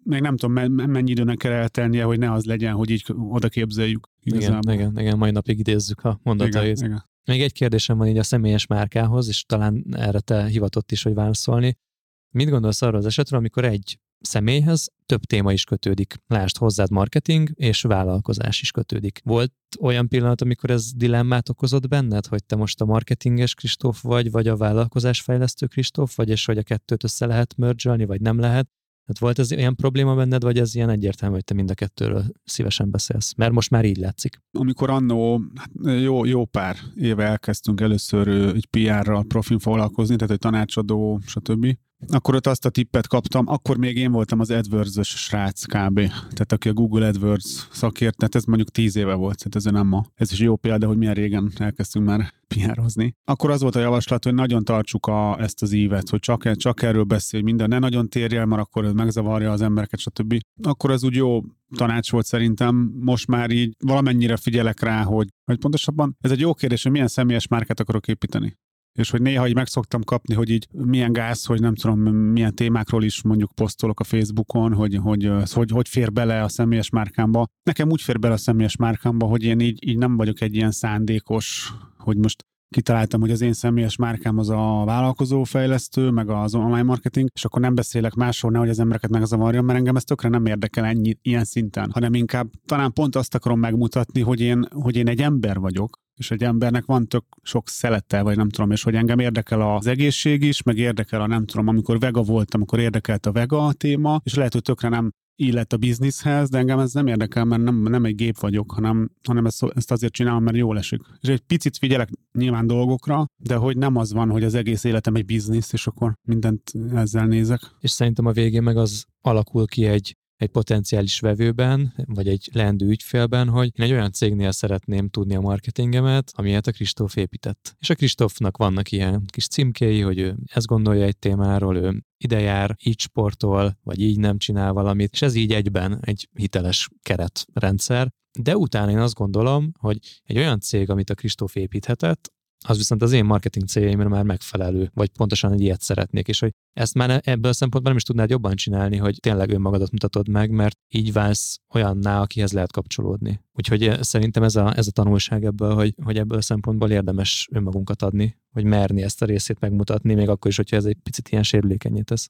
még nem tudom, mennyi időnek kell eltelnie, hogy ne az legyen, hogy így oda képzeljük. Igen, igen, igen, mai napig idézzük a mondatait. Igen, igen. Még egy kérdésem van így a személyes márkához, és talán erre te hivatott is, hogy válaszolni. Mit gondolsz arról az esetről, amikor egy személyhez több téma is kötődik. Lásd hozzád marketing és vállalkozás is kötődik. Volt olyan pillanat, amikor ez dilemmát okozott benned, hogy te most a marketinges Kristóf vagy, vagy a vállalkozásfejlesztő Kristóf vagy, és hogy a kettőt össze lehet mergelni, vagy nem lehet? Tehát volt ez ilyen probléma benned, vagy ez ilyen egyértelmű, hogy te mind a kettőről szívesen beszélsz? Mert most már így látszik. Amikor annó hát jó, jó pár éve elkezdtünk először egy PR-ral profin foglalkozni, tehát egy tanácsadó, stb akkor ott azt a tippet kaptam, akkor még én voltam az AdWords-ös srác kb. Tehát aki a Google AdWords szakért, tehát ez mondjuk tíz éve volt, tehát ez nem ma. Ez is jó példa, hogy milyen régen elkezdtünk már PR-ozni. Akkor az volt a javaslat, hogy nagyon tartsuk a, ezt az ívet, hogy csak, csak erről beszélj, minden ne nagyon térj el, mert akkor ez megzavarja az embereket, stb. Akkor ez úgy jó tanács volt szerintem. Most már így valamennyire figyelek rá, hogy, hogy pontosabban ez egy jó kérdés, hogy milyen személyes márkát akarok építeni. És hogy néha így meg szoktam kapni, hogy így milyen gáz, hogy nem tudom, milyen témákról is mondjuk posztolok a Facebookon, hogy hogy, hogy, hogy fér bele a személyes márkámba. Nekem úgy fér bele a személyes márkámba, hogy én így, így nem vagyok egy ilyen szándékos, hogy most kitaláltam, hogy az én személyes márkám az a vállalkozófejlesztő, meg az online marketing, és akkor nem beszélek másról, nehogy az embereket megzavarjam, mert engem ez tökre nem érdekel ennyi, ilyen szinten, hanem inkább talán pont azt akarom megmutatni, hogy én, hogy én egy ember vagyok, és egy embernek van tök sok szelete, vagy nem tudom, és hogy engem érdekel az egészség is, meg érdekel a nem tudom, amikor vega voltam, akkor érdekelt a vega téma, és lehet, hogy tökre nem illet a bizniszhez, de engem ez nem érdekel, mert nem, nem egy gép vagyok, hanem, hanem ezt, ezt azért csinálom, mert jól esik. És egy picit figyelek nyilván dolgokra, de hogy nem az van, hogy az egész életem egy biznisz, és akkor mindent ezzel nézek. És szerintem a végén meg az alakul ki egy egy potenciális vevőben, vagy egy leendő ügyfélben, hogy én egy olyan cégnél szeretném tudni a marketingemet, amilyet a Kristóf épített. És a Kristófnak vannak ilyen kis címkéi, hogy ő ezt gondolja egy témáról, ő ide jár, így sportol, vagy így nem csinál valamit, és ez így egyben egy hiteles keretrendszer. De utána én azt gondolom, hogy egy olyan cég, amit a Kristóf építhetett, az viszont az én marketing céljaimra már megfelelő, vagy pontosan egy ilyet szeretnék, és hogy ezt már ebből a szempontból nem is tudnád jobban csinálni, hogy tényleg önmagadat mutatod meg, mert így válsz olyanná, akihez lehet kapcsolódni. Úgyhogy eh, szerintem ez a, ez a tanulság ebből, hogy, hogy ebből a szempontból érdemes önmagunkat adni, hogy merni ezt a részét megmutatni, még akkor is, hogyha ez egy picit ilyen sérülékenyé tesz.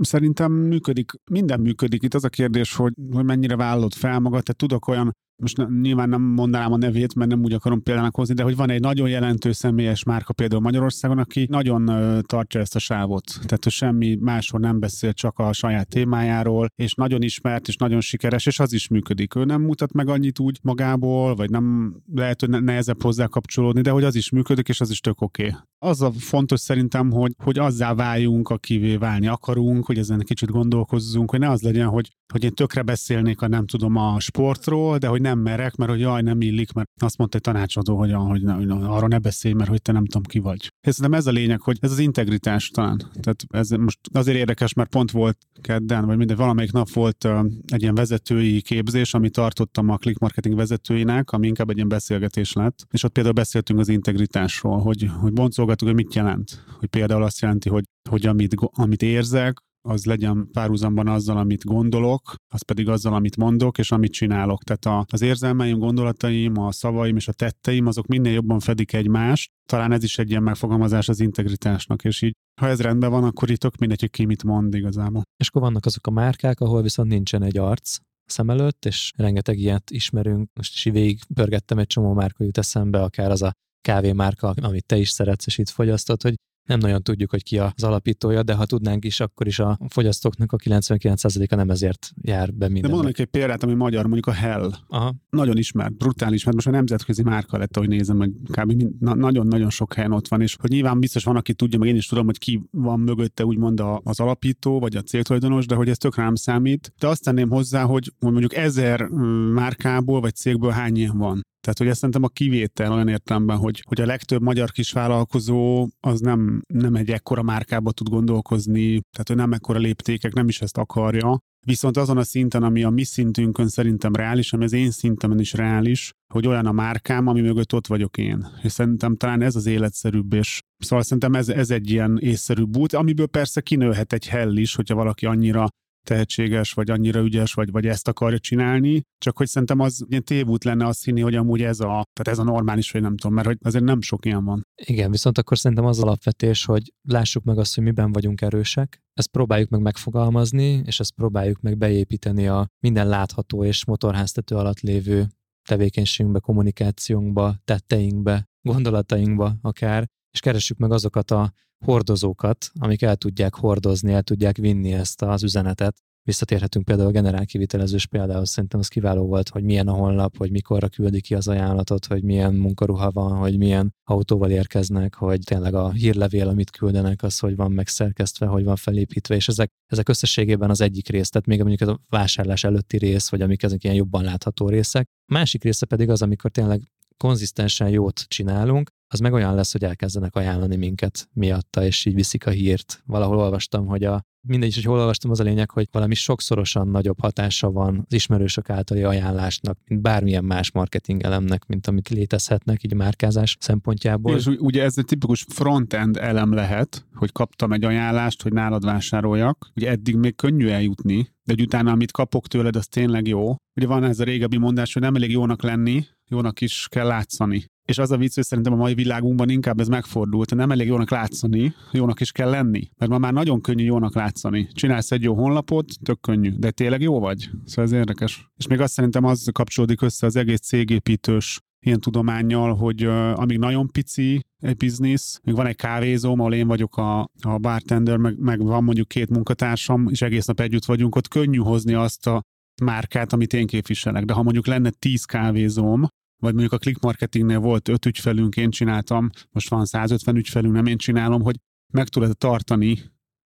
Szerintem működik, minden működik. Itt az a kérdés, hogy, hogy mennyire vállod fel magad. Tehát tudok olyan most nyilván nem mondanám a nevét, mert nem úgy akarom példának hozni, de hogy van egy nagyon jelentős személyes márka például Magyarországon, aki nagyon tartja ezt a sávot. Tehát, hogy semmi máshol nem beszél, csak a saját témájáról, és nagyon ismert, és nagyon sikeres, és az is működik. Ő nem mutat meg annyit úgy magából, vagy nem lehet, hogy nehezebb hozzá kapcsolódni, de hogy az is működik, és az is tök oké. Okay. Az a fontos szerintem, hogy, hogy azzá váljunk, akivé válni akarunk, hogy ezen kicsit gondolkozzunk, hogy ne az legyen, hogy, hogy én tökre beszélnék a nem tudom a sportról, de hogy nem merek, mert hogy jaj, nem illik, mert azt mondta egy tanácsadó, hogy, hogy, hogy arra ne beszélj, mert hogy te nem tudom ki vagy. És szerintem ez a lényeg, hogy ez az integritás talán. Tehát ez most azért érdekes, mert pont volt kedden, vagy minden, valamelyik nap volt egy ilyen vezetői képzés, amit tartottam a click marketing vezetőinek, ami inkább egy ilyen beszélgetés lett. És ott például beszéltünk az integritásról, hogy, hogy boncolgattuk, hogy mit jelent. Hogy például azt jelenti, hogy, hogy amit, amit érzek, az legyen párhuzamban azzal, amit gondolok, az pedig azzal, amit mondok, és amit csinálok. Tehát a, az érzelmeim, gondolataim, a szavaim és a tetteim, azok minél jobban fedik egymást. Talán ez is egy ilyen megfogalmazás az integritásnak, és így ha ez rendben van, akkor itt tök mindegy, hogy ki mit mond igazából. És akkor vannak azok a márkák, ahol viszont nincsen egy arc, szem előtt, és rengeteg ilyet ismerünk. Most is végig pörgettem egy csomó márka jut eszembe, akár az a kávémárka, amit te is szeretsz, és itt fogyasztod, hogy nem nagyon tudjuk, hogy ki az alapítója, de ha tudnánk is, akkor is a fogyasztóknak a 99%-a nem ezért jár be minden. De mondanék egy példát, ami magyar, mondjuk a Hell. Aha. Nagyon ismert, brutális, mert most a nemzetközi márka lett, ahogy nézem, hogy kb. nagyon-nagyon sok helyen ott van, és hogy nyilván biztos van, aki tudja, meg én is tudom, hogy ki van mögötte úgymond az alapító, vagy a cégtulajdonos, de hogy ez tök rám számít. De azt tenném hozzá, hogy mondjuk ezer márkából vagy cégből hány ilyen van. Tehát, hogy ezt szerintem a kivétel olyan értelemben, hogy, hogy a legtöbb magyar kisvállalkozó az nem, nem egy ekkora márkába tud gondolkozni, tehát hogy nem ekkora léptékek, nem is ezt akarja. Viszont azon a szinten, ami a mi szintünkön szerintem reális, ami az én szintemen is reális, hogy olyan a márkám, ami mögött ott vagyok én. És szerintem talán ez az életszerűbb, és szóval szerintem ez, ez egy ilyen észszerűbb út, amiből persze kinőhet egy hell is, hogyha valaki annyira tehetséges, vagy annyira ügyes, vagy, vagy ezt akarja csinálni, csak hogy szerintem az ilyen tévút lenne azt hinni, hogy amúgy ez a, tehát ez a normális, vagy nem tudom, mert hogy azért nem sok ilyen van. Igen, viszont akkor szerintem az alapvetés, hogy lássuk meg azt, hogy miben vagyunk erősek, ezt próbáljuk meg megfogalmazni, és ezt próbáljuk meg beépíteni a minden látható és motorháztető alatt lévő tevékenységünkbe, kommunikációnkba, tetteinkbe, gondolatainkba akár, és keressük meg azokat a hordozókat, amik el tudják hordozni, el tudják vinni ezt az üzenetet. Visszatérhetünk például a generál kivitelezős például, szerintem az kiváló volt, hogy milyen a honlap, hogy mikorra küldi ki az ajánlatot, hogy milyen munkaruha van, hogy milyen autóval érkeznek, hogy tényleg a hírlevél, amit küldenek, az hogy van megszerkesztve, hogy van felépítve, és ezek, ezek összességében az egyik rész, tehát még mondjuk a vásárlás előtti rész, vagy amik ezek ilyen jobban látható részek. A másik része pedig az, amikor tényleg konzisztensen jót csinálunk, az meg olyan lesz, hogy elkezdenek ajánlani minket miatta, és így viszik a hírt. Valahol olvastam, hogy a mindegy is, hogy hol olvastam, az a lényeg, hogy valami sokszorosan nagyobb hatása van az ismerősök általi ajánlásnak, mint bármilyen más marketing elemnek, mint amit létezhetnek így márkázás szempontjából. És ugye ez egy tipikus front-end elem lehet, hogy kaptam egy ajánlást, hogy nálad vásároljak. Ugye eddig még könnyű eljutni, de hogy utána, amit kapok tőled, az tényleg jó. Ugye van ez a régebbi mondás, hogy nem elég jónak lenni, jónak is kell látszani. És az a vicc, hogy szerintem a mai világunkban inkább ez megfordult. Nem elég jónak látszani, jónak is kell lenni. Mert ma már nagyon könnyű jónak látszani. Csinálsz egy jó honlapot, tök könnyű. De tényleg jó vagy? Szóval ez érdekes. És még azt szerintem az kapcsolódik össze az egész cégépítős ilyen tudományjal, hogy uh, amíg nagyon pici egy biznisz, még van egy kávézóm, ahol én vagyok a, a bartender, meg, meg van mondjuk két munkatársam, és egész nap együtt vagyunk, ott könnyű hozni azt a márkát, amit én képviselek. De ha mondjuk lenne tíz kávézóm, vagy mondjuk a click marketingnél volt öt ügyfelünk, én csináltam, most van 150 ügyfelünk, nem én csinálom, hogy meg tudod tartani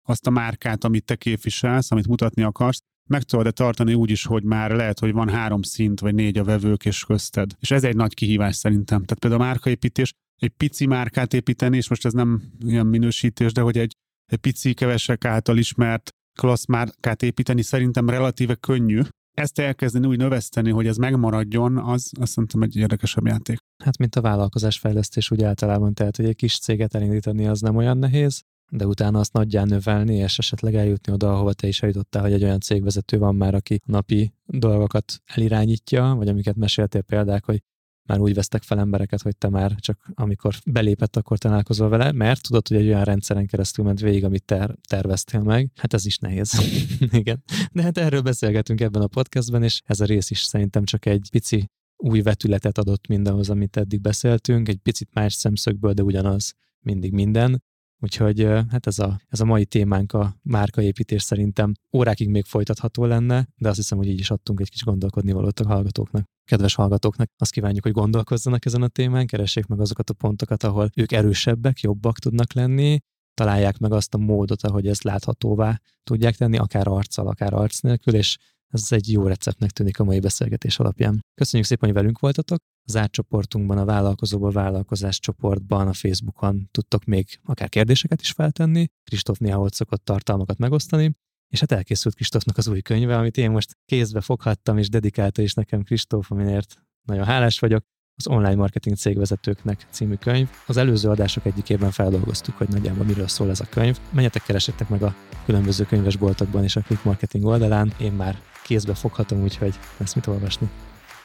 azt a márkát, amit te képviselsz, amit mutatni akarsz, meg tudod tartani úgy is, hogy már lehet, hogy van három szint, vagy négy a vevők és közted. És ez egy nagy kihívás szerintem. Tehát például a márkaépítés, egy pici márkát építeni, és most ez nem ilyen minősítés, de hogy egy, egy pici, kevesek által ismert klassz márkát építeni szerintem relatíve könnyű, ezt elkezdeni úgy növeszteni, hogy ez megmaradjon, az azt szerintem egy érdekesebb játék. Hát, mint a vállalkozás fejlesztés úgy általában, tehát, hogy egy kis céget elindítani az nem olyan nehéz, de utána azt nagyján növelni, és esetleg eljutni oda, ahova te is eljutottál, hogy egy olyan cégvezető van már, aki napi dolgokat elirányítja, vagy amiket meséltél példák, hogy már úgy vesztek fel embereket, hogy te már csak amikor belépett, akkor találkozol vele, mert tudod, hogy egy olyan rendszeren keresztül ment végig, amit ter- terveztél meg. Hát ez is nehéz. Igen. De hát erről beszélgetünk ebben a podcastben, és ez a rész is szerintem csak egy pici új vetületet adott mindahhoz, amit eddig beszéltünk, egy picit más szemszögből, de ugyanaz mindig minden. Úgyhogy hát ez a, ez a mai témánk a márkaépítés szerintem órákig még folytatható lenne, de azt hiszem, hogy így is adtunk egy kis gondolkodni valót a hallgatóknak. Kedves hallgatóknak, azt kívánjuk, hogy gondolkozzanak ezen a témán, keressék meg azokat a pontokat, ahol ők erősebbek, jobbak tudnak lenni, találják meg azt a módot, ahogy ezt láthatóvá tudják tenni, akár arccal, akár arc nélkül, és ez egy jó receptnek tűnik a mai beszélgetés alapján. Köszönjük szépen, hogy velünk voltatok. Az átcsoportunkban, a vállalkozóból vállalkozás csoportban, a Facebookon tudtok még akár kérdéseket is feltenni. Kristóf néha ott szokott tartalmakat megosztani, és hát elkészült Kristófnak az új könyve, amit én most kézbe foghattam, és dedikálta is nekem Kristóf, aminért nagyon hálás vagyok. Az Online Marketing Cégvezetőknek című könyv. Az előző adások egyikében feldolgoztuk, hogy nagyjából miről szól ez a könyv. Menjetek, keresetek meg a különböző könyvesboltokban és a Click Marketing oldalán. Én már kézbe foghatom, úgyhogy lesz mit olvasni.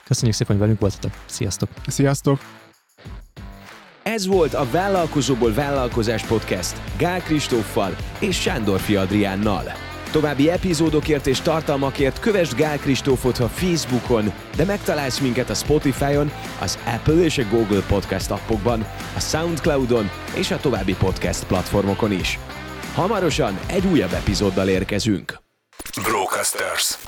Köszönjük szépen, hogy velünk voltatok. Sziasztok! Sziasztok! Ez volt a Vállalkozóból Vállalkozás Podcast Gál Kristóffal és Sándor Adriánnal. További epizódokért és tartalmakért kövess Gál Kristófot a Facebookon, de megtalálsz minket a Spotify-on, az Apple és a Google Podcast appokban, a Soundcloud-on és a további podcast platformokon is. Hamarosan egy újabb epizóddal érkezünk. Brocasters.